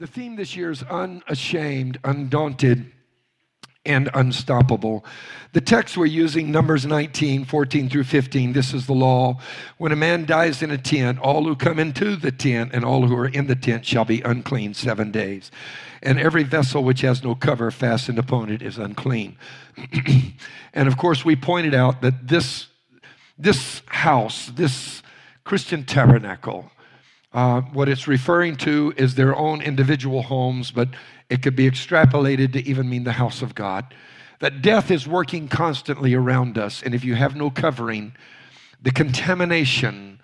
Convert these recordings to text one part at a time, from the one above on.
The theme this year is unashamed, undaunted, and unstoppable. The text we're using, Numbers 19, 14 through 15, this is the law. When a man dies in a tent, all who come into the tent and all who are in the tent shall be unclean seven days. And every vessel which has no cover fastened upon it is unclean. and of course, we pointed out that this, this house, this Christian tabernacle, uh, what it's referring to is their own individual homes, but it could be extrapolated to even mean the house of God. That death is working constantly around us, and if you have no covering, the contamination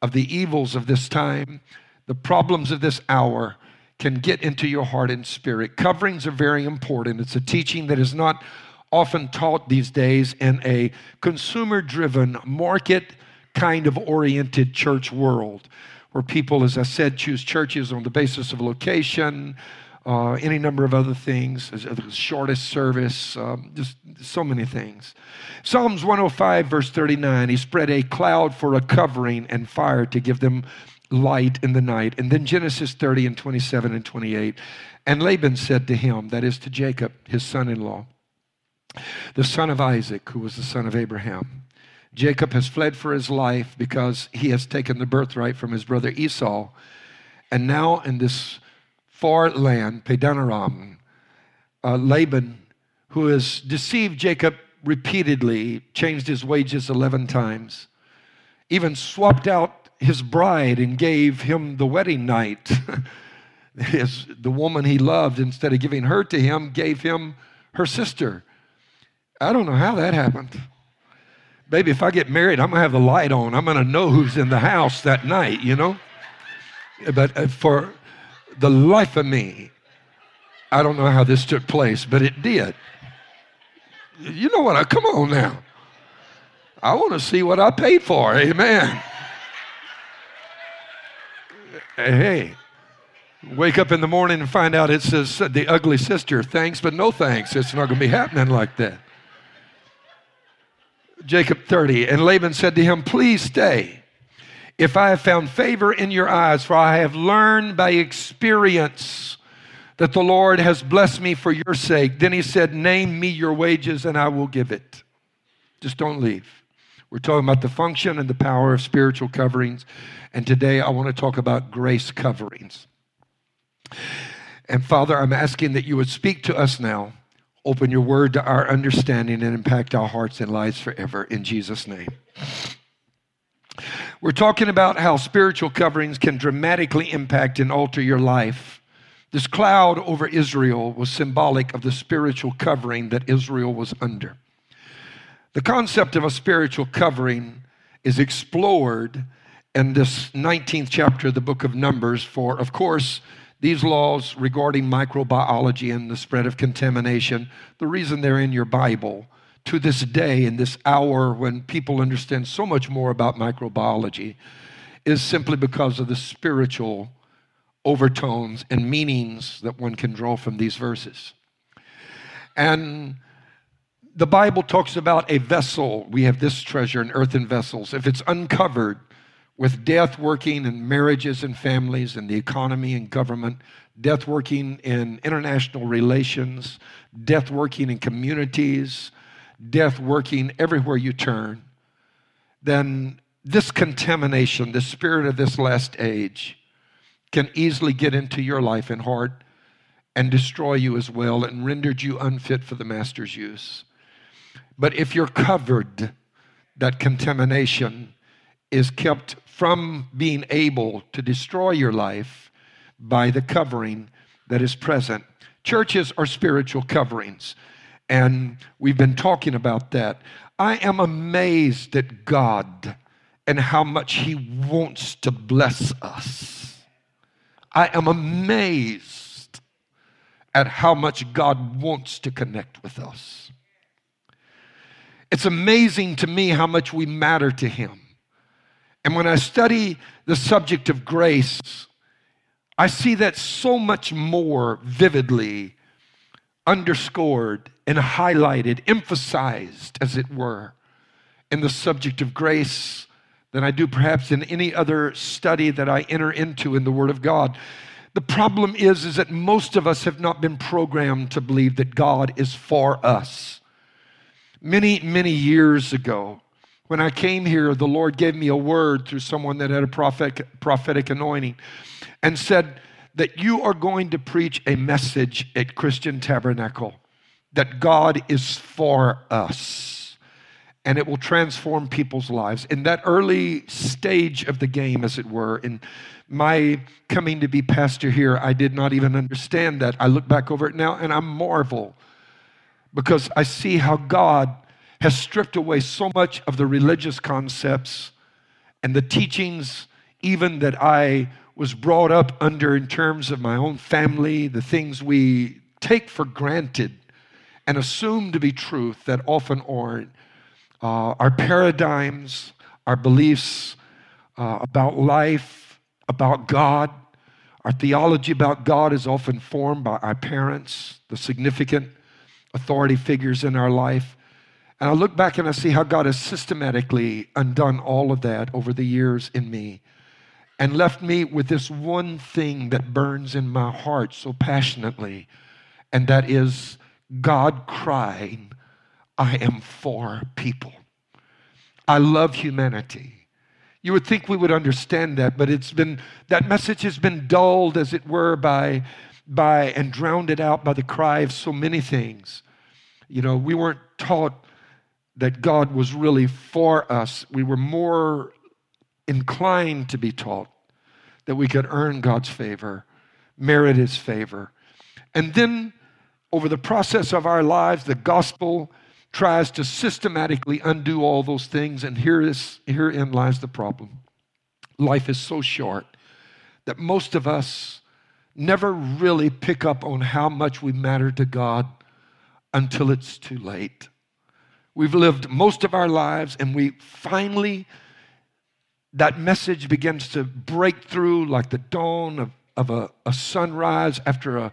of the evils of this time, the problems of this hour, can get into your heart and spirit. Coverings are very important. It's a teaching that is not often taught these days in a consumer driven, market kind of oriented church world where people, as I said, choose churches on the basis of location, uh, any number of other things, the shortest service, um, just so many things. Psalms 105, verse 39, he spread a cloud for a covering and fire to give them light in the night. And then Genesis 30 and 27 and 28. And Laban said to him, that is to Jacob, his son in law, the son of Isaac, who was the son of Abraham. Jacob has fled for his life because he has taken the birthright from his brother Esau. And now in this far land, Padanaram, uh, Laban, who has deceived Jacob repeatedly, changed his wages 11 times, even swapped out his bride and gave him the wedding night. his, the woman he loved, instead of giving her to him, gave him her sister. I don't know how that happened. Baby, if I get married, I'm going to have the light on. I'm going to know who's in the house that night, you know? But uh, for the life of me, I don't know how this took place, but it did. You know what? I, Come on now. I want to see what I paid for. Amen. Hey, wake up in the morning and find out it says the ugly sister, thanks, but no thanks. It's not going to be happening like that. Jacob 30. And Laban said to him, Please stay. If I have found favor in your eyes, for I have learned by experience that the Lord has blessed me for your sake. Then he said, Name me your wages and I will give it. Just don't leave. We're talking about the function and the power of spiritual coverings. And today I want to talk about grace coverings. And Father, I'm asking that you would speak to us now Open your word to our understanding and impact our hearts and lives forever in Jesus' name. We're talking about how spiritual coverings can dramatically impact and alter your life. This cloud over Israel was symbolic of the spiritual covering that Israel was under. The concept of a spiritual covering is explored in this 19th chapter of the book of Numbers, for, of course, these laws regarding microbiology and the spread of contamination, the reason they're in your Bible to this day, in this hour when people understand so much more about microbiology, is simply because of the spiritual overtones and meanings that one can draw from these verses. And the Bible talks about a vessel. We have this treasure in earthen vessels. If it's uncovered, with death working in marriages and families and the economy and government, death working in international relations, death working in communities, death working everywhere you turn, then this contamination, the spirit of this last age, can easily get into your life and heart and destroy you as well and rendered you unfit for the master's use. But if you're covered, that contamination is kept from being able to destroy your life by the covering that is present. Churches are spiritual coverings, and we've been talking about that. I am amazed at God and how much He wants to bless us. I am amazed at how much God wants to connect with us. It's amazing to me how much we matter to Him. And when I study the subject of grace, I see that so much more vividly underscored and highlighted, emphasized, as it were, in the subject of grace than I do perhaps in any other study that I enter into in the Word of God. The problem is, is that most of us have not been programmed to believe that God is for us. Many, many years ago, when I came here, the Lord gave me a word through someone that had a prophetic, prophetic anointing and said that you are going to preach a message at Christian Tabernacle that God is for us and it will transform people's lives. In that early stage of the game, as it were, in my coming to be pastor here, I did not even understand that. I look back over it now and I marvel because I see how God has stripped away so much of the religious concepts and the teachings, even that I was brought up under in terms of my own family, the things we take for granted and assume to be truth that often aren't. Uh, our paradigms, our beliefs uh, about life, about God, our theology about God is often formed by our parents, the significant authority figures in our life. And I look back and I see how God has systematically undone all of that over the years in me and left me with this one thing that burns in my heart so passionately, and that is God crying, I am for people. I love humanity. You would think we would understand that, but it's been, that message has been dulled, as it were, by, by and drowned it out by the cry of so many things. You know, we weren't taught that God was really for us. We were more inclined to be taught that we could earn God's favor, merit His favor. And then over the process of our lives, the gospel tries to systematically undo all those things, and here is, herein lies the problem. Life is so short that most of us never really pick up on how much we matter to God until it's too late. We've lived most of our lives, and we finally, that message begins to break through like the dawn of, of a, a sunrise after a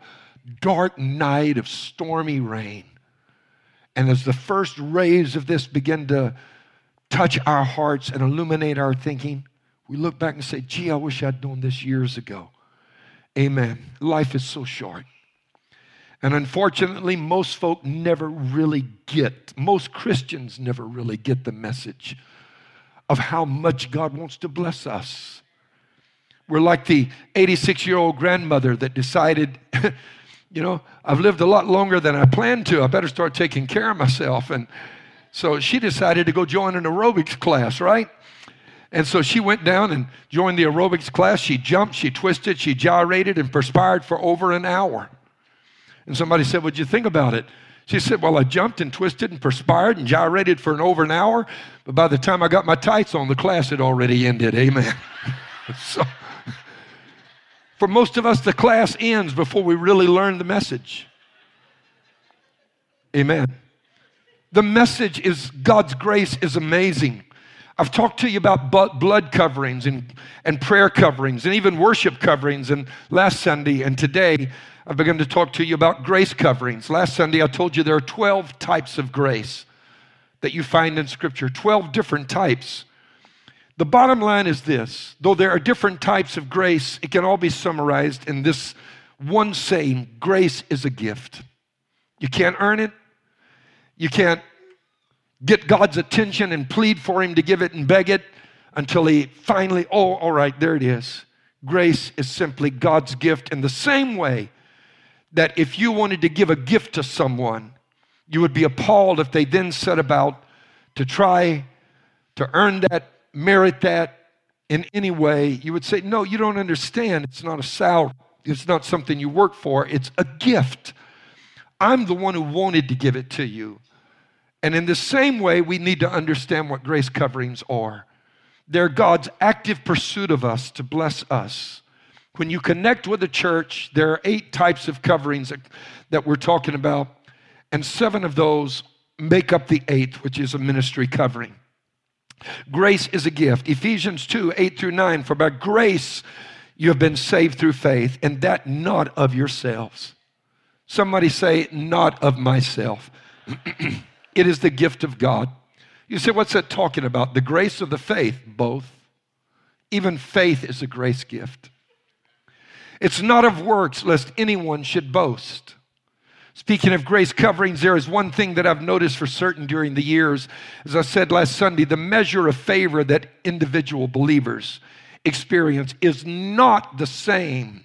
dark night of stormy rain. And as the first rays of this begin to touch our hearts and illuminate our thinking, we look back and say, gee, I wish I'd known this years ago. Amen. Life is so short. And unfortunately, most folk never really get, most Christians never really get the message of how much God wants to bless us. We're like the 86 year old grandmother that decided you know, I've lived a lot longer than I planned to. I better start taking care of myself. And so she decided to go join an aerobics class, right? And so she went down and joined the aerobics class. She jumped, she twisted, she gyrated, and perspired for over an hour. And somebody said, What'd you think about it? She said, Well, I jumped and twisted and perspired and gyrated for an over an hour, but by the time I got my tights on, the class had already ended. Amen. so for most of us, the class ends before we really learn the message. Amen. The message is God's grace is amazing. I've talked to you about blood coverings and, and prayer coverings and even worship coverings. And last Sunday and today, I've begun to talk to you about grace coverings. Last Sunday, I told you there are 12 types of grace that you find in Scripture, 12 different types. The bottom line is this though there are different types of grace, it can all be summarized in this one saying grace is a gift. You can't earn it, you can't get God's attention and plead for Him to give it and beg it until He finally, oh, all right, there it is. Grace is simply God's gift in the same way that if you wanted to give a gift to someone, you would be appalled if they then set about to try to earn that merit that in any way, you would say, No, you don't understand. It's not a salary, it's not something you work for, it's a gift. I'm the one who wanted to give it to you. And in the same way, we need to understand what grace coverings are. They're God's active pursuit of us to bless us. When you connect with a church, there are eight types of coverings that, that we're talking about, and seven of those make up the eighth, which is a ministry covering. Grace is a gift. Ephesians 2 8 through 9. For by grace you have been saved through faith, and that not of yourselves. Somebody say, not of myself. it is the gift of God. You say, what's that talking about? The grace of the faith? Both. Even faith is a grace gift. It's not of works, lest anyone should boast. Speaking of grace coverings, there is one thing that I've noticed for certain during the years. As I said last Sunday, the measure of favor that individual believers experience is not the same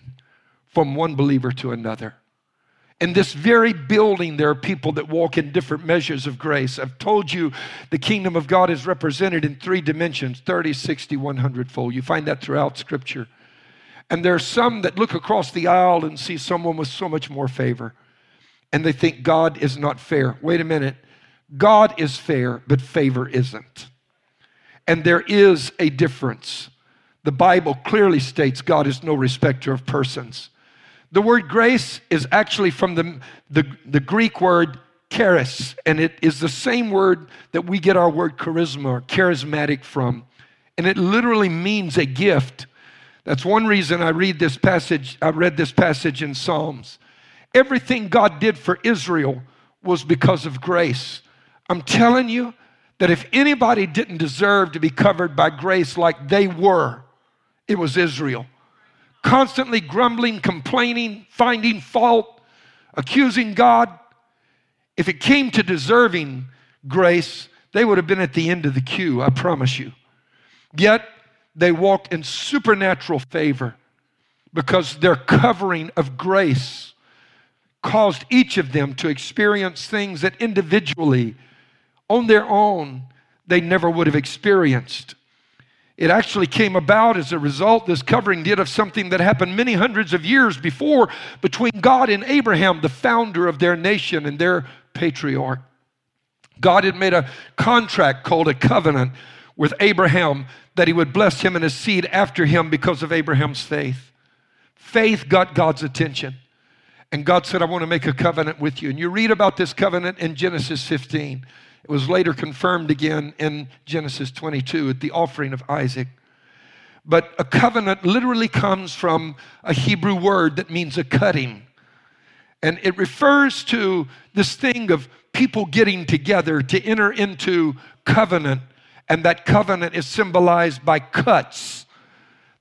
from one believer to another. In this very building, there are people that walk in different measures of grace. I've told you the kingdom of God is represented in three dimensions 30, 60, 100 fold. You find that throughout Scripture. And there are some that look across the aisle and see someone with so much more favor and they think God is not fair. Wait a minute. God is fair, but favor isn't. And there is a difference. The Bible clearly states God is no respecter of persons. The word grace is actually from the, the, the Greek word charis, and it is the same word that we get our word charisma or charismatic from. And it literally means a gift. That's one reason I read this passage, I read this passage in Psalms. Everything God did for Israel was because of grace. I'm telling you that if anybody didn't deserve to be covered by grace like they were, it was Israel. Constantly grumbling, complaining, finding fault, accusing God. If it came to deserving grace, they would have been at the end of the queue, I promise you. Yet they walked in supernatural favor because their covering of grace caused each of them to experience things that individually, on their own, they never would have experienced. It actually came about as a result, this covering did, of something that happened many hundreds of years before between God and Abraham, the founder of their nation and their patriarch. God had made a contract called a covenant with Abraham that he would bless him and his seed after him because of Abraham's faith. Faith got God's attention. And God said, I want to make a covenant with you. And you read about this covenant in Genesis 15. It was later confirmed again in Genesis 22 at the offering of Isaac. But a covenant literally comes from a Hebrew word that means a cutting. And it refers to this thing of people getting together to enter into covenant. And that covenant is symbolized by cuts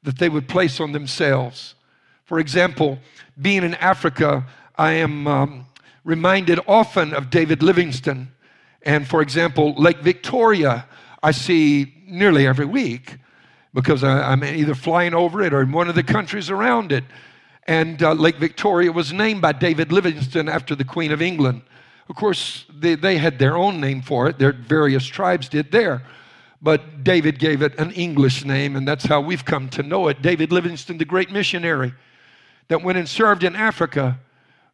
that they would place on themselves. For example, being in Africa, I am um, reminded often of David Livingstone. And for example, Lake Victoria, I see nearly every week because I, am either flying over it or in one of the countries around it. And uh, Lake Victoria was named by David Livingstone after the Queen of England. Of course, they, they had their own name for it, their various tribes did there. But David gave it an English name, and that's how we've come to know it. David Livingstone, the great missionary that went and served in Africa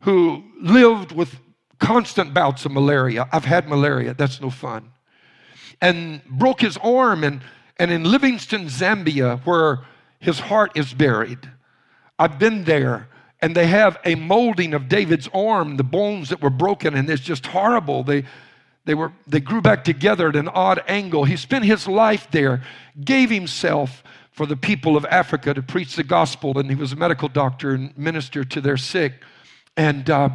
who lived with constant bouts of malaria. I've had malaria, that's no fun. And broke his arm, and, and in Livingstone, Zambia, where his heart is buried, I've been there, and they have a molding of David's arm, the bones that were broken, and it's just horrible. They, they, were, they grew back together at an odd angle. He spent his life there, gave himself for the people of Africa to preach the gospel, and he was a medical doctor and minister to their sick. And uh,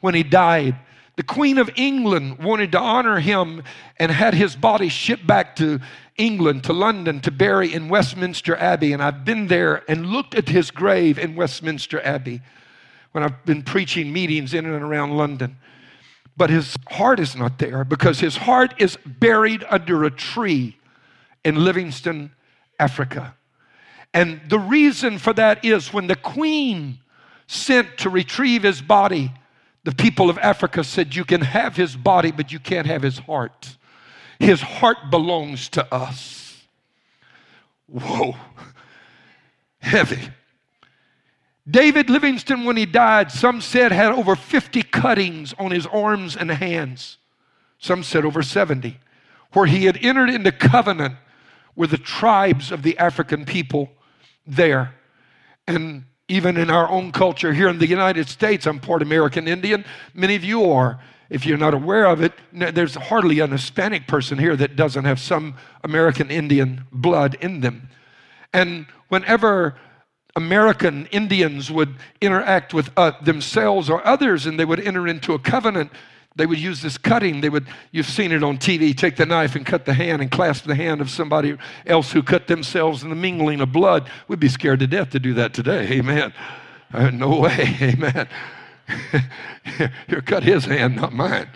when he died, the Queen of England wanted to honor him and had his body shipped back to England, to London, to bury in Westminster Abbey. And I've been there and looked at his grave in Westminster Abbey when I've been preaching meetings in and around London. But his heart is not there because his heart is buried under a tree in Livingstone, Africa. And the reason for that is when the queen sent to retrieve his body, the people of Africa said, You can have his body, but you can't have his heart. His heart belongs to us. Whoa, heavy. David Livingstone, when he died, some said had over 50 cuttings on his arms and hands. Some said over 70, where he had entered into covenant with the tribes of the African people there. And even in our own culture here in the United States, I'm part American Indian. Many of you are. If you're not aware of it, there's hardly an Hispanic person here that doesn't have some American Indian blood in them. And whenever American Indians would interact with uh, themselves or others and they would enter into a covenant, they would use this cutting. They would, you've seen it on TV, take the knife and cut the hand and clasp the hand of somebody else who cut themselves in the mingling of blood. We'd be scared to death to do that today. Amen. Uh, no way, amen. Here, cut his hand, not mine.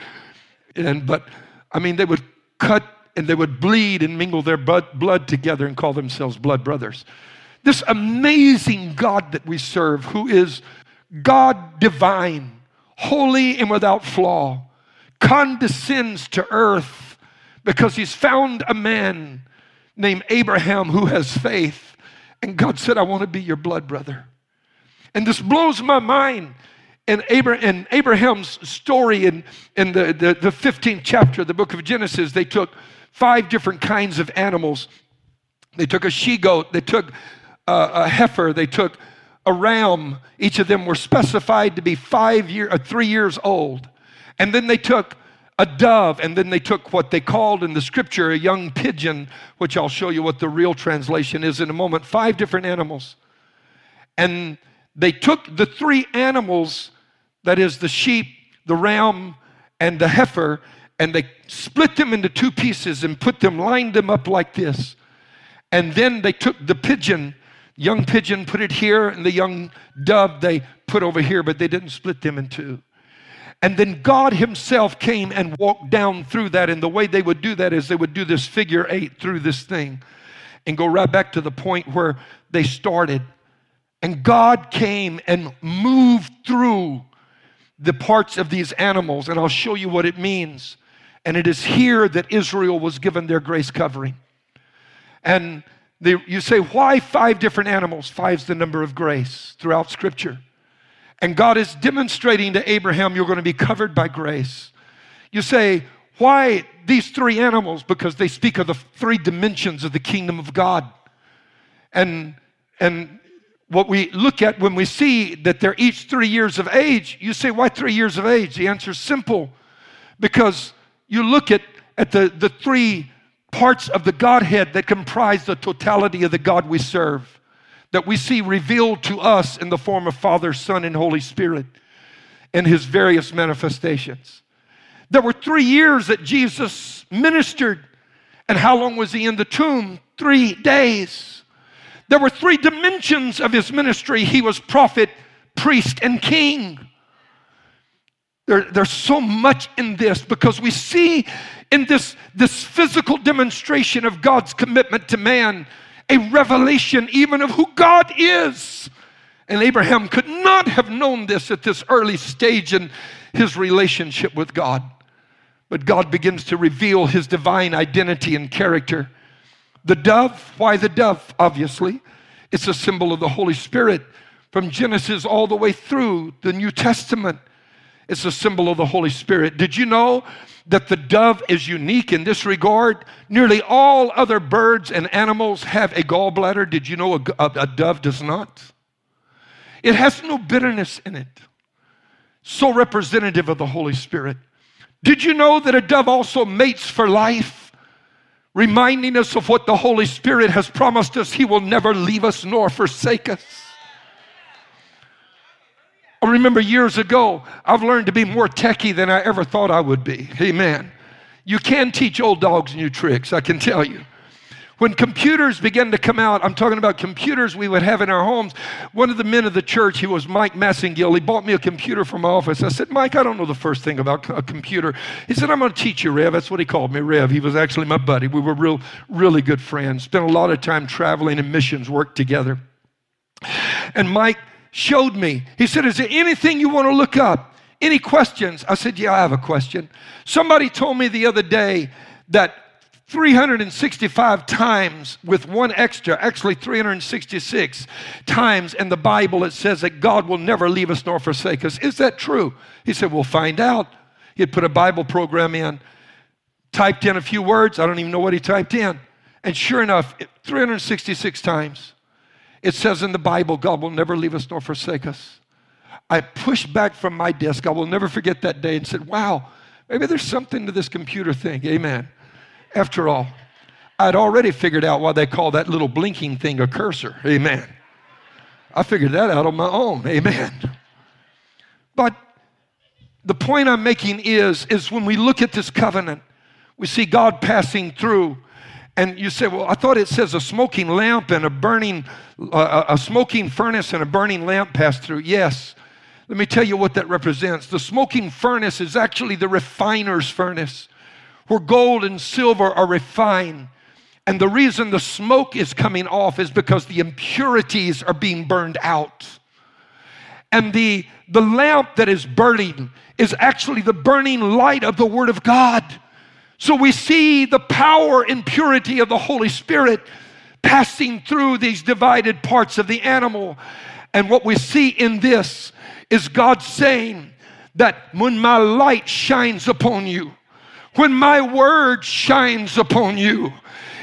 And but I mean, they would cut and they would bleed and mingle their blood together and call themselves blood brothers. This amazing God that we serve, who is God divine, holy and without flaw, condescends to earth because he's found a man named Abraham who has faith. And God said, I want to be your blood brother. And this blows my mind. In, Abraham, Abraham's story in, in the, the, the 15th chapter of the book of Genesis, they took five different kinds of animals. They took a she goat, they took a, heifer, they took a ram. Each of them were specified to be five year, uh, three years old. And then they took a dove, and then they took what they called in the scripture a young pigeon, which I'll show you what the real translation is in a moment. Five different animals. And they took the three animals, that is the sheep, the ram, and the heifer, and they split them into two pieces and put them, lined them up like this. And then they took the pigeon, young pigeon, put it here, and the young dove they put over here, but they didn't split them in two. And then God Himself came and walked down through that. And the way they would do that is they would do this figure eight through this thing and go right back to the point where they started. And God came and moved through the parts of these animals. And I'll show you what it means. And it is here that Israel was given their grace covering. And you say, why five different animals? Five's the number of grace throughout Scripture. And God is demonstrating to Abraham, you're going to be covered by grace. You say, why these three animals? Because they speak of the three dimensions of the kingdom of God. And, and what we look at when we see that they're each three years of age, you say, why three years of age? The answer is simple because you look at, at the, the three parts of the Godhead that comprise the totality of the God we serve, that we see revealed to us in the form of Father, Son, and Holy Spirit in his various manifestations. There were three years that Jesus ministered. And how long was he in the tomb? Three days. There were three dimensions of his ministry he was prophet, priest, and king. There, there's so much in this because we see in this, this physical demonstration of God's commitment to man a revelation even of who God is. And Abraham could not have known this at this early stage in his relationship with God. But God begins to reveal his divine identity and character. The dove, why the dove? Obviously, it's a symbol of the Holy Spirit from Genesis all the way through the New Testament. It's a symbol of the Holy Spirit. Did you know that the dove is unique in this regard? Nearly all other birds and animals have a gallbladder. Did you know a, a, a dove does not? It has no bitterness in it. So representative of the Holy Spirit. Did you know that a dove also mates for life? Reminding us of what the Holy Spirit has promised us. He will never leave us nor forsake us. I remember years ago, I've learned to be more techie than I ever thought I would be. Amen. You can teach old dogs new tricks, I can tell you. When computers began to come out, I'm talking about computers we would have in our homes. One of the men of the church, he was Mike Massengill, he bought me a computer from my office. I said, Mike, I don't know the first thing about a computer. He said, I'm going to teach you, Rev. That's what he called me, Rev. He was actually my buddy. We were real, really good friends. Spent a lot of time traveling and missions, worked together. And Mike showed me. He said, Is there anything you want to look up? Any questions? I said, Yeah, I have a question. Somebody told me the other day that 365 times with one extra, actually 366 times in the Bible, it says that God will never leave us nor forsake us. Is that true? He said, We'll find out. He had put a Bible program in, typed in a few words. I don't even know what he typed in. And sure enough, 366 times. It says in the Bible, God will never leave us nor forsake us. I pushed back from my desk. I will never forget that day and said, Wow, maybe there's something to this computer thing. Amen. After all, I'd already figured out why they call that little blinking thing a cursor. Amen. I figured that out on my own. Amen. But the point I'm making is, is when we look at this covenant, we see God passing through And you say, well, I thought it says a smoking lamp and a burning, uh, a smoking furnace and a burning lamp passed through. Yes. Let me tell you what that represents. The smoking furnace is actually the refiner's furnace, where gold and silver are refined. And the reason the smoke is coming off is because the impurities are being burned out. And the, the lamp that is burning is actually the burning light of the Word of God. So we see the power and purity of the Holy Spirit passing through these divided parts of the animal. And what we see in this is God saying that when my light shines upon you, when my word shines upon you,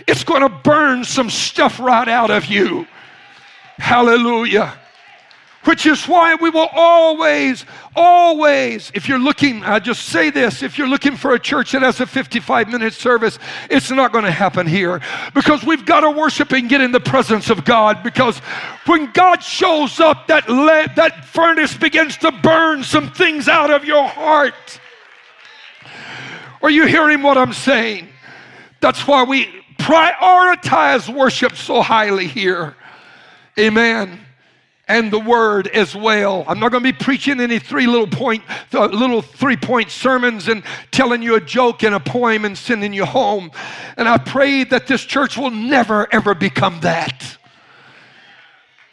it's going to burn some stuff right out of you. Hallelujah which is why we will always, always, if you're looking, I just say this, if you're looking for a church that has a 55 minute service, it's not going to happen here because we've got to worship and get in the presence of God because when God shows up, that, that furnace begins to burn some things out of your heart. Are you hearing what I'm saying? That's why we prioritize worship so highly here. Amen and the word as well. I'm not going to be preaching any three little point, uh, little three point sermons and telling you a joke and a poem and sending you home. And I pray that this church will never ever become that.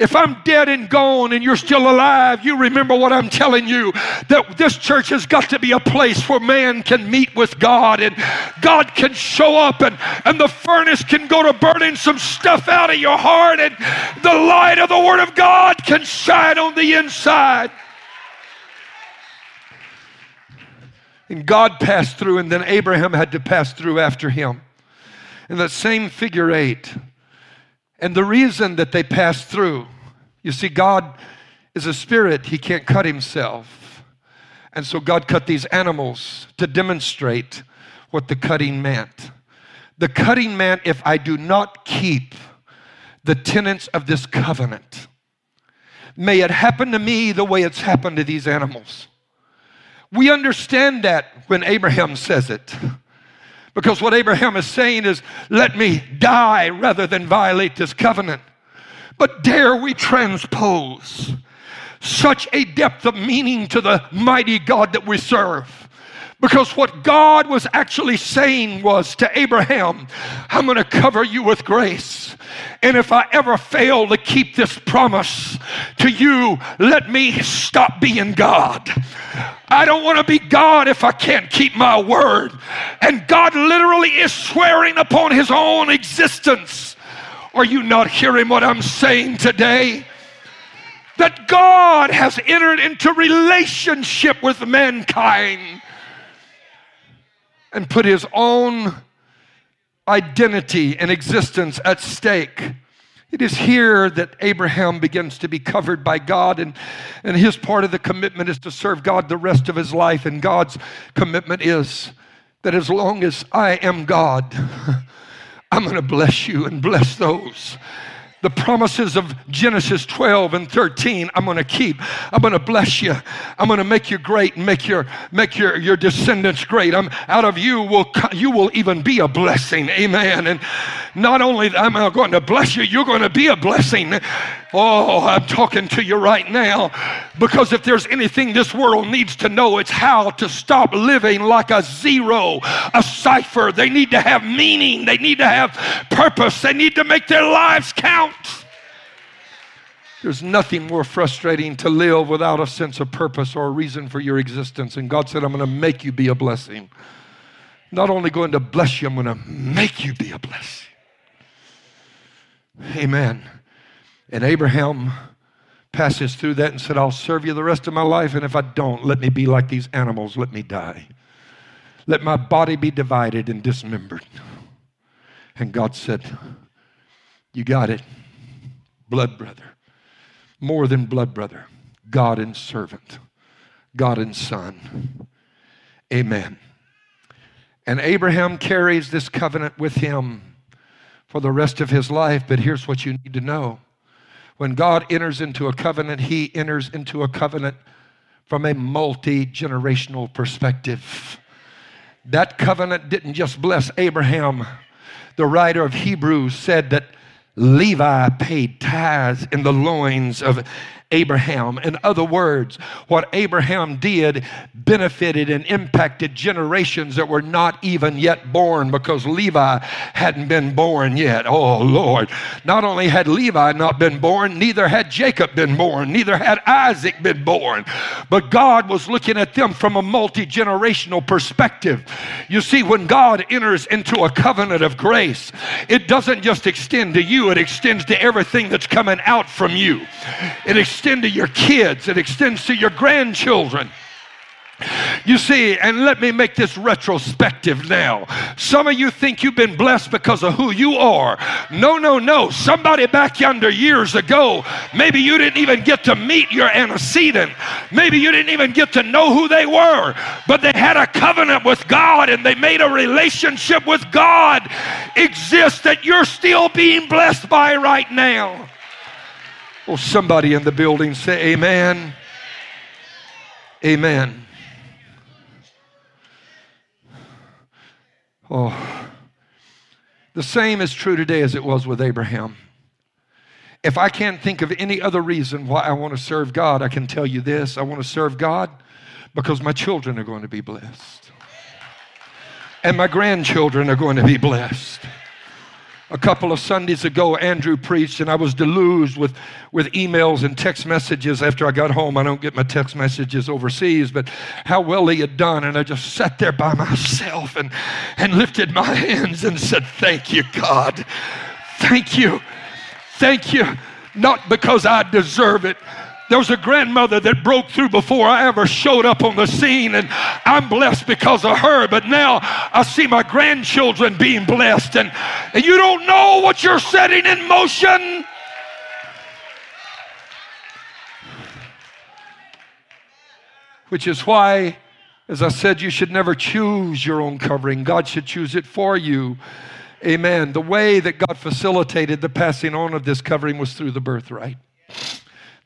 If I'm dead and gone and you're still alive, you remember what I'm telling you that this church has got to be a place where man can meet with God and God can show up and, and the furnace can go to burning some stuff out of your heart and the light of the Word of God can shine on the inside. And God passed through, and then Abraham had to pass through after him. In that same figure eight, and the reason that they passed through, you see, God is a spirit, He can't cut Himself. And so God cut these animals to demonstrate what the cutting meant. The cutting meant if I do not keep the tenets of this covenant, may it happen to me the way it's happened to these animals. We understand that when Abraham says it. Because what Abraham is saying is, let me die rather than violate this covenant. But dare we transpose such a depth of meaning to the mighty God that we serve? Because what God was actually saying was to Abraham, I'm going to cover you with grace. And if I ever fail to keep this promise to you, let me stop being God. I don't want to be God if I can't keep my word. And God literally is swearing upon his own existence. Are you not hearing what I'm saying today? That God has entered into relationship with mankind and put his own identity and existence at stake. It is here that Abraham begins to be covered by God, and, and his part of the commitment is to serve God the rest of his life. And God's commitment is that as long as I am God, I'm going to bless you and bless those the promises of Genesis 12 and 13 I'm going to keep. I'm going to bless you. I'm going to make you great and make your make your your descendants great. I'm out of you will you will even be a blessing. Amen. And not only am I going to bless you, you're going to be a blessing. Oh, I'm talking to you right now because if there's anything this world needs to know, it's how to stop living like a zero, a cipher. They need to have meaning, they need to have purpose, they need to make their lives count. There's nothing more frustrating to live without a sense of purpose or a reason for your existence. And God said, I'm going to make you be a blessing. Not only going to bless you, I'm going to make you be a blessing. Amen. And Abraham passes through that and said, I'll serve you the rest of my life, and if I don't, let me be like these animals, let me die. Let my body be divided and dismembered. And God said, You got it, blood brother. More than blood brother, God and servant, God and son. Amen. And Abraham carries this covenant with him for the rest of his life, but here's what you need to know when God enters into a covenant, he enters into a covenant from a multi generational perspective. That covenant didn't just bless Abraham The writer of Hebrews said that Levi paid tithes in the loins of Abraham. In other words, what Abraham did benefited and impacted generations that were not even yet born because Levi hadn't been born yet. Oh, Lord. Not only had Levi not been born, neither had Jacob been born, neither had Isaac been born. But God was looking at them from a multi generational perspective. You see, when God enters into a covenant of grace, it doesn't just extend to you, it extends to everything that's coming out from you. It extends to your kids, it extends to your grandchildren. You see, and let me make this retrospective now. Some of you think you've been blessed because of who you are. No, no, no. Somebody back yonder years ago, maybe you didn't even get to meet your antecedent. Maybe you didn't even get to know who they were, but they had a covenant with God and they made a relationship with God exist that you're still being blessed by right now. Well, somebody in the building say, Amen. Amen. Oh, the same is true today as it was with Abraham. If I can't think of any other reason why I want to serve God, I can tell you this I want to serve God because my children are going to be blessed. And my grandchildren are going to be blessed. A couple of Sundays ago, Andrew preached, and I was deluged with, with emails and text messages after I got home. I don't get my text messages overseas, but how well he had done. And I just sat there by myself and, and lifted my hands and said, Thank you, God. Thank you. Thank you. Not because I deserve it, there was a grandmother that broke through before I ever showed up on the scene, and I'm blessed because of her. But now I see my grandchildren being blessed, and, and you don't know what you're setting in motion. Which is why, as I said, you should never choose your own covering, God should choose it for you. Amen. The way that God facilitated the passing on of this covering was through the birthright.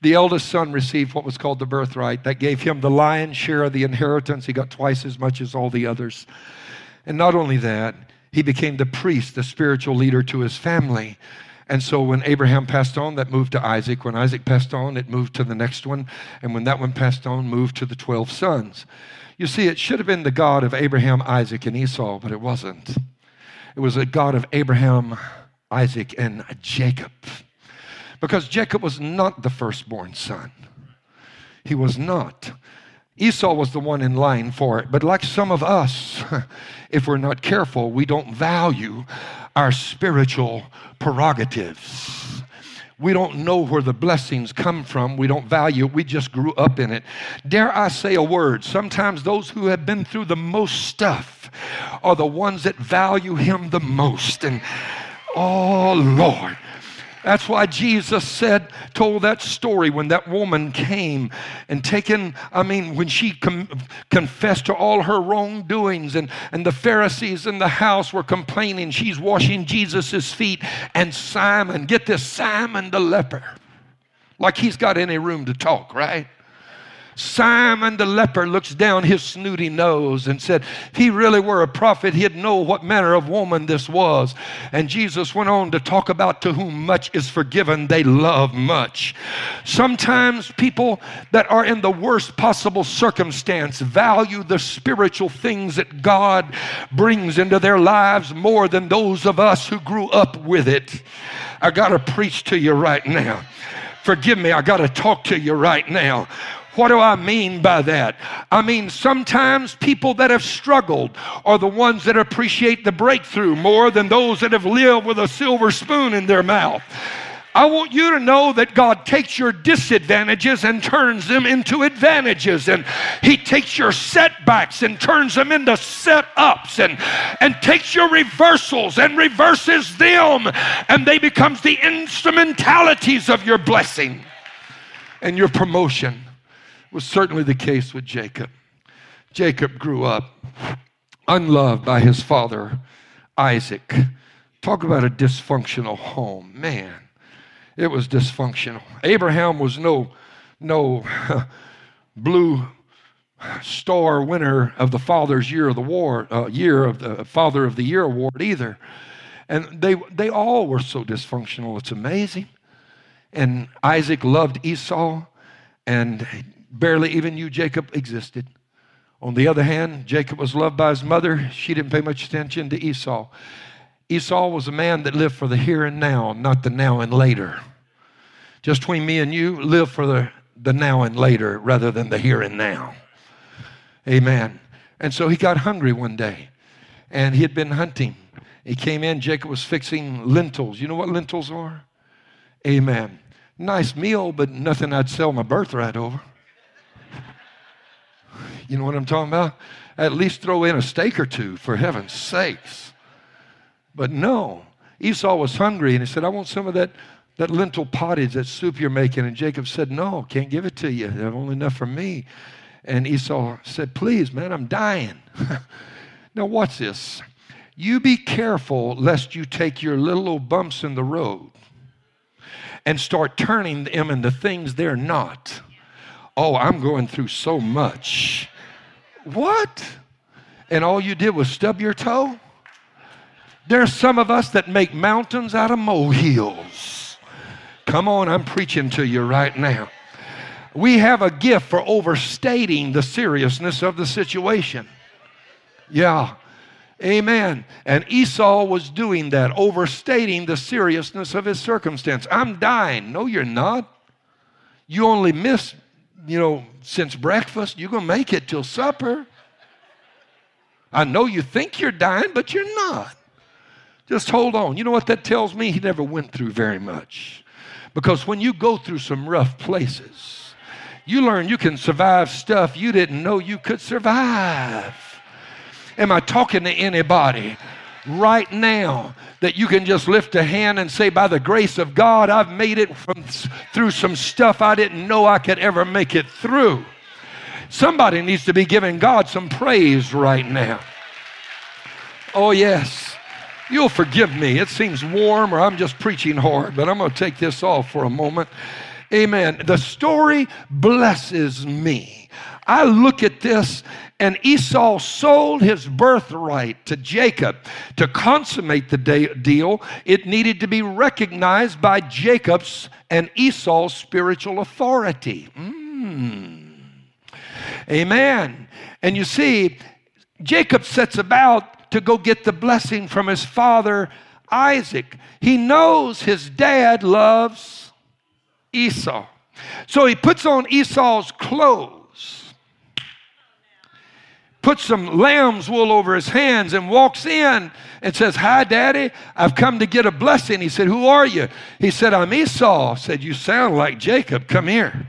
The eldest son received what was called the birthright. That gave him the lion's share of the inheritance. He got twice as much as all the others. And not only that, he became the priest, the spiritual leader to his family. And so when Abraham passed on, that moved to Isaac. When Isaac passed on, it moved to the next one. And when that one passed on, moved to the 12 sons. You see, it should have been the God of Abraham, Isaac, and Esau, but it wasn't. It was a God of Abraham, Isaac, and Jacob. Because Jacob was not the firstborn son. He was not. Esau was the one in line for it. But like some of us, if we're not careful, we don't value our spiritual prerogatives. We don't know where the blessings come from. We don't value it. We just grew up in it. Dare I say a word? Sometimes those who have been through the most stuff are the ones that value Him the most. And oh, Lord. That's why Jesus said, told that story when that woman came and taken, I mean, when she com- confessed to all her wrongdoings, and, and the Pharisees in the house were complaining, she's washing Jesus' feet. And Simon, get this, Simon the leper, like he's got any room to talk, right? Simon the leper looks down his snooty nose and said, If he really were a prophet, he'd know what manner of woman this was. And Jesus went on to talk about to whom much is forgiven, they love much. Sometimes people that are in the worst possible circumstance value the spiritual things that God brings into their lives more than those of us who grew up with it. I got to preach to you right now. Forgive me, I got to talk to you right now. What do I mean by that? I mean, sometimes people that have struggled are the ones that appreciate the breakthrough more than those that have lived with a silver spoon in their mouth. I want you to know that God takes your disadvantages and turns them into advantages. And He takes your setbacks and turns them into setups and, and takes your reversals and reverses them. And they becomes the instrumentalities of your blessing and your promotion was certainly the case with Jacob. Jacob grew up unloved by his father, Isaac. Talk about a dysfunctional home. Man, it was dysfunctional. Abraham was no, no blue star winner of the Father's Year of the War, uh, Year of the Father of the Year award either. And they, they all were so dysfunctional, it's amazing. And Isaac loved Esau, and barely even knew Jacob existed. On the other hand, Jacob was loved by his mother. She didn't pay much attention to Esau. Esau was a man that lived for the here and now, not the now and later. Just between me and you, live for the, the now and later rather than the here and now. Amen. And so he got hungry one day, and he had been hunting. He came in, Jacob was fixing lentils. You know what lentils are? Amen. Nice meal, but nothing I'd sell my birthright over. You know what I'm talking about? At least throw in a steak or two, for heaven's sakes. But no, Esau was hungry and he said, I want some of that, that lentil pottage, that soup you're making. And Jacob said, No, can't give it to you. There's only enough for me. And Esau said, Please, man, I'm dying. now, watch this. You be careful lest you take your little old bumps in the road and start turning them into things they're not. Oh, I'm going through so much. What? And all you did was stub your toe? There's some of us that make mountains out of molehills. Come on, I'm preaching to you right now. We have a gift for overstating the seriousness of the situation. Yeah. Amen. And Esau was doing that, overstating the seriousness of his circumstance. I'm dying. No, you're not. You only missed, you know, since breakfast. You're going to make it till supper. I know you think you're dying, but you're not. Just hold on. You know what that tells me? He never went through very much. Because when you go through some rough places, you learn you can survive stuff you didn't know you could survive. Am I talking to anybody right now that you can just lift a hand and say, by the grace of God, I've made it from, through some stuff I didn't know I could ever make it through? Somebody needs to be giving God some praise right now. Oh, yes. You'll forgive me. It seems warm or I'm just preaching hard, but I'm going to take this off for a moment. Amen. The story blesses me. I look at this, and Esau sold his birthright to Jacob. To consummate the deal, it needed to be recognized by Jacob's and Esau's spiritual authority. Mm. Amen. And you see, Jacob sets about to go get the blessing from his father Isaac. He knows his dad loves Esau. So he puts on Esau's clothes, puts some lamb's wool over his hands, and walks in and says, Hi, Daddy, I've come to get a blessing. He said, Who are you? He said, I'm Esau. I said, You sound like Jacob. Come here.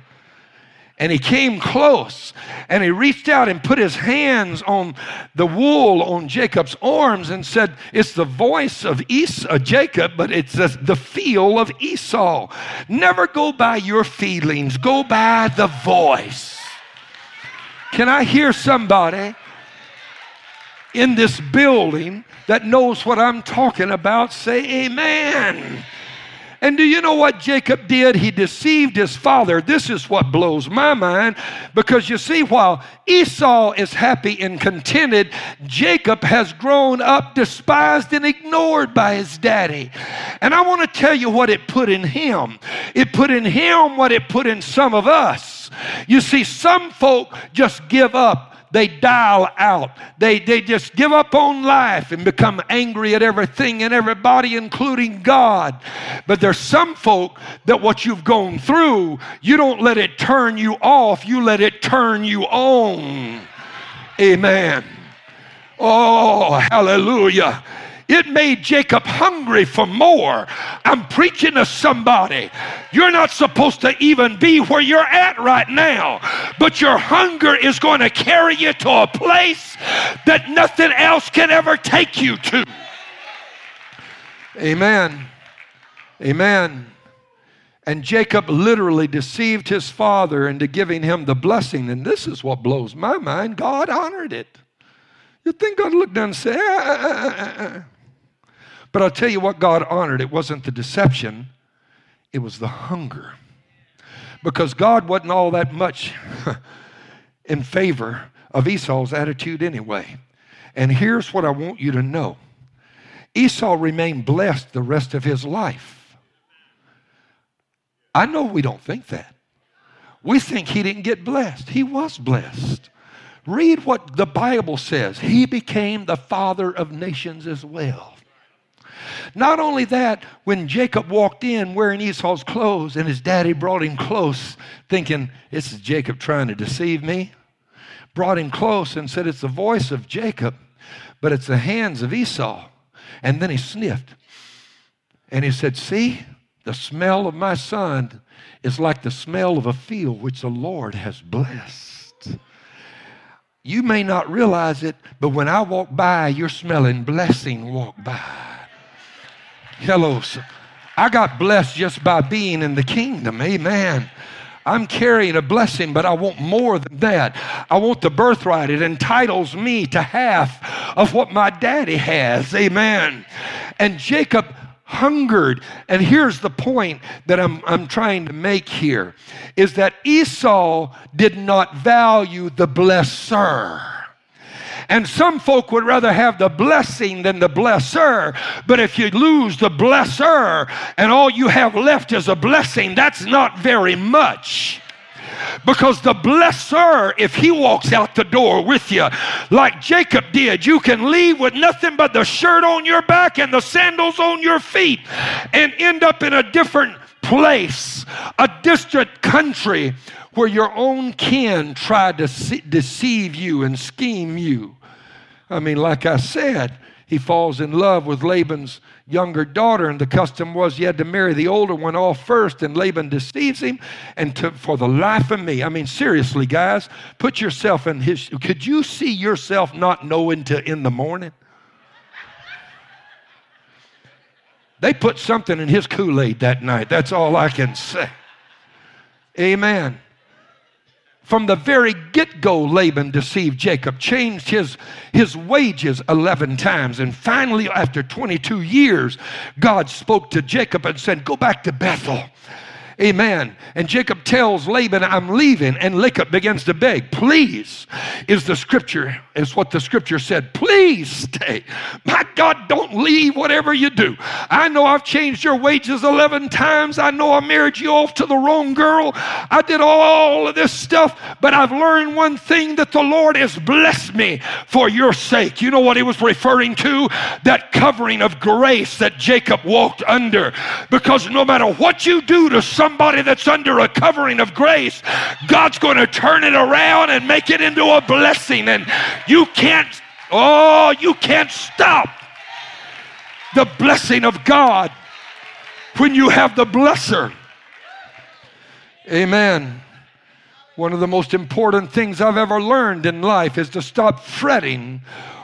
And he came close and he reached out and put his hands on the wool on Jacob's arms and said, It's the voice of Esau, uh, Jacob, but it's the feel of Esau. Never go by your feelings, go by the voice. Can I hear somebody in this building that knows what I'm talking about say, Amen? And do you know what Jacob did? He deceived his father. This is what blows my mind because you see, while Esau is happy and contented, Jacob has grown up despised and ignored by his daddy. And I want to tell you what it put in him. It put in him what it put in some of us. You see, some folk just give up they dial out. They, they just give up on life and become angry at everything and everybody, including God. But there's some folk that what you've gone through, you don't let it turn you off, you let it turn you on. Amen. Oh, hallelujah. It made Jacob hungry for more. I'm preaching to somebody. You're not supposed to even be where you're at right now, but your hunger is going to carry you to a place that nothing else can ever take you to. Amen. Amen. And Jacob literally deceived his father into giving him the blessing. And this is what blows my mind God honored it. You think God looked down and said, ah, ah, ah but I'll tell you what God honored. It wasn't the deception, it was the hunger. Because God wasn't all that much in favor of Esau's attitude anyway. And here's what I want you to know Esau remained blessed the rest of his life. I know we don't think that. We think he didn't get blessed. He was blessed. Read what the Bible says. He became the father of nations as well. Not only that, when Jacob walked in wearing Esau's clothes and his daddy brought him close, thinking, This is Jacob trying to deceive me, brought him close and said, It's the voice of Jacob, but it's the hands of Esau. And then he sniffed. And he said, See, the smell of my son is like the smell of a field which the Lord has blessed. You may not realize it, but when I walk by, you're smelling blessing walk by. Hello. I got blessed just by being in the kingdom. Amen. I'm carrying a blessing, but I want more than that. I want the birthright. It entitles me to half of what my daddy has. Amen. And Jacob hungered. And here's the point that I'm, I'm trying to make here is that Esau did not value the blesser. And some folk would rather have the blessing than the blesser. But if you lose the blesser and all you have left is a blessing, that's not very much. Because the blesser, if he walks out the door with you, like Jacob did, you can leave with nothing but the shirt on your back and the sandals on your feet and end up in a different place, a distant country where your own kin tried to deceive you and scheme you. I mean, like I said, he falls in love with Laban's younger daughter, and the custom was you had to marry the older one off first, and Laban deceives him. And to, for the life of me, I mean, seriously, guys, put yourself in his. Could you see yourself not knowing till in the morning? They put something in his Kool Aid that night. That's all I can say. Amen. From the very get go, Laban deceived Jacob, changed his, his wages 11 times. And finally, after 22 years, God spoke to Jacob and said, Go back to Bethel. Amen. And Jacob tells Laban, I'm leaving. And Jacob begins to beg. Please, is the scripture, is what the scripture said. Please stay. My God, don't leave whatever you do. I know I've changed your wages 11 times. I know I married you off to the wrong girl. I did all of this stuff, but I've learned one thing that the Lord has blessed me for your sake. You know what he was referring to? That covering of grace that Jacob walked under. Because no matter what you do to someone, somebody that's under a covering of grace, God's going to turn it around and make it into a blessing. And you can't, oh, you can't stop the blessing of God when you have the blesser. Amen. One of the most important things I've ever learned in life is to stop fretting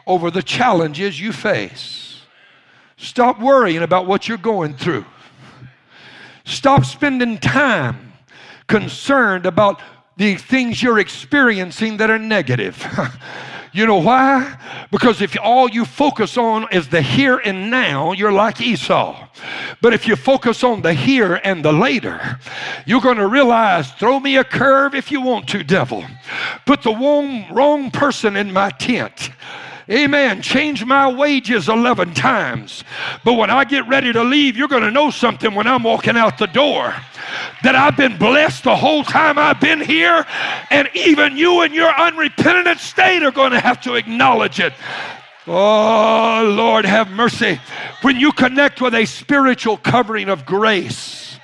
over the challenges you face. Stop worrying about what you're going through. Stop spending time concerned about the things you're experiencing that are negative. you know why? Because if all you focus on is the here and now, you're like Esau. But if you focus on the here and the later, you're going to realize throw me a curve if you want to, devil. Put the wrong, wrong person in my tent. Amen. Change my wages 11 times. But when I get ready to leave, you're going to know something when I'm walking out the door that I've been blessed the whole time I've been here. And even you in your unrepentant state are going to have to acknowledge it. Oh, Lord, have mercy. When you connect with a spiritual covering of grace,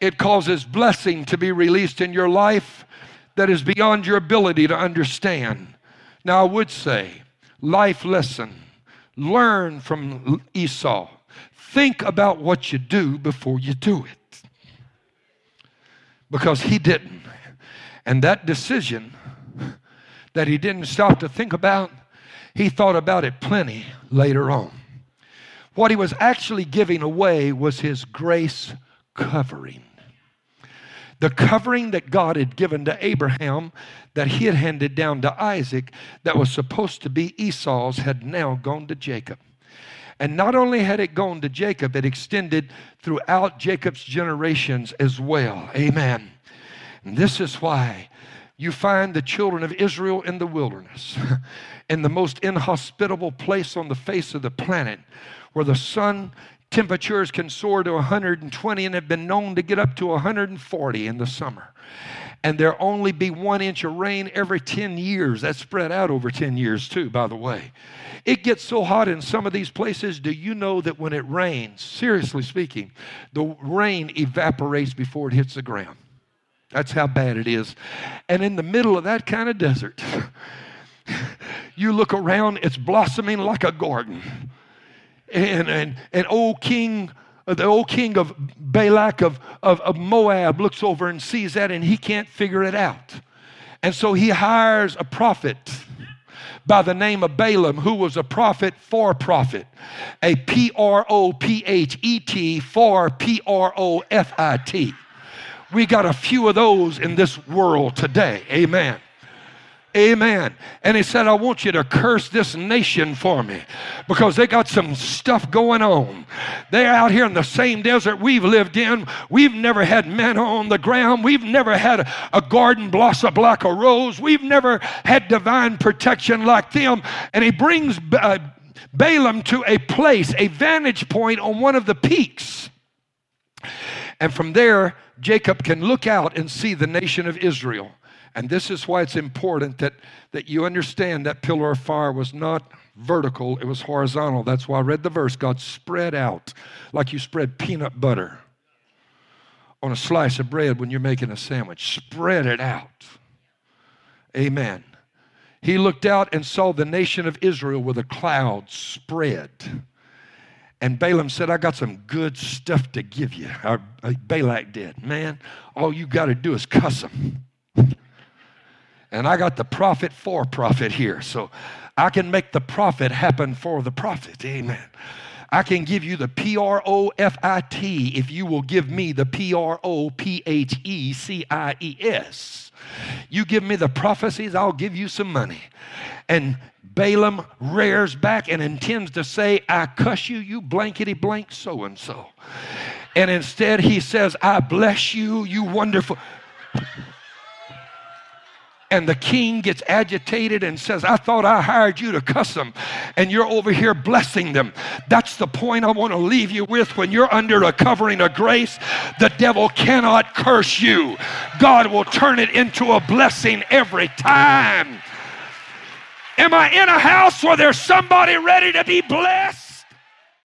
it causes blessing to be released in your life that is beyond your ability to understand. Now, I would say, life lesson learn from Esau. Think about what you do before you do it. Because he didn't. And that decision that he didn't stop to think about, he thought about it plenty later on. What he was actually giving away was his grace covering. The covering that God had given to Abraham, that he had handed down to Isaac, that was supposed to be Esau's, had now gone to Jacob. And not only had it gone to Jacob, it extended throughout Jacob's generations as well. Amen. And this is why you find the children of Israel in the wilderness, in the most inhospitable place on the face of the planet, where the sun temperatures can soar to 120 and have been known to get up to 140 in the summer. And there only be one inch of rain every 10 years. That's spread out over 10 years, too, by the way. It gets so hot in some of these places. Do you know that when it rains, seriously speaking, the rain evaporates before it hits the ground? That's how bad it is. And in the middle of that kind of desert, you look around, it's blossoming like a garden. And, and, and old King, uh, the old king of Balak of, of, of Moab looks over and sees that and he can't figure it out. And so he hires a prophet by the name of Balaam, who was a prophet for profit, a P R O P H E T for P R O F I T. We got a few of those in this world today. Amen. Amen. And he said, I want you to curse this nation for me because they got some stuff going on. They're out here in the same desert we've lived in. We've never had manna on the ground. We've never had a garden blossom like a rose. We've never had divine protection like them. And he brings uh, Balaam to a place, a vantage point on one of the peaks. And from there, Jacob can look out and see the nation of Israel. And this is why it's important that, that you understand that pillar of fire was not vertical, it was horizontal. That's why I read the verse God spread out like you spread peanut butter on a slice of bread when you're making a sandwich. Spread it out. Amen. He looked out and saw the nation of Israel with a cloud spread. And Balaam said, I got some good stuff to give you. Or uh, Balak did. Man, all you got to do is cuss them. And I got the prophet for profit here. So I can make the profit happen for the prophet. Amen. I can give you the P R O F I T if you will give me the P R O P H E C I E S. You give me the prophecies, I'll give you some money. And Balaam rears back and intends to say, I cuss you, you blankety blank so and so. And instead he says, I bless you, you wonderful and the king gets agitated and says, I thought I hired you to cuss them, and you're over here blessing them. That's the point I want to leave you with. When you're under a covering of grace, the devil cannot curse you. God will turn it into a blessing every time. Am I in a house where there's somebody ready to be blessed?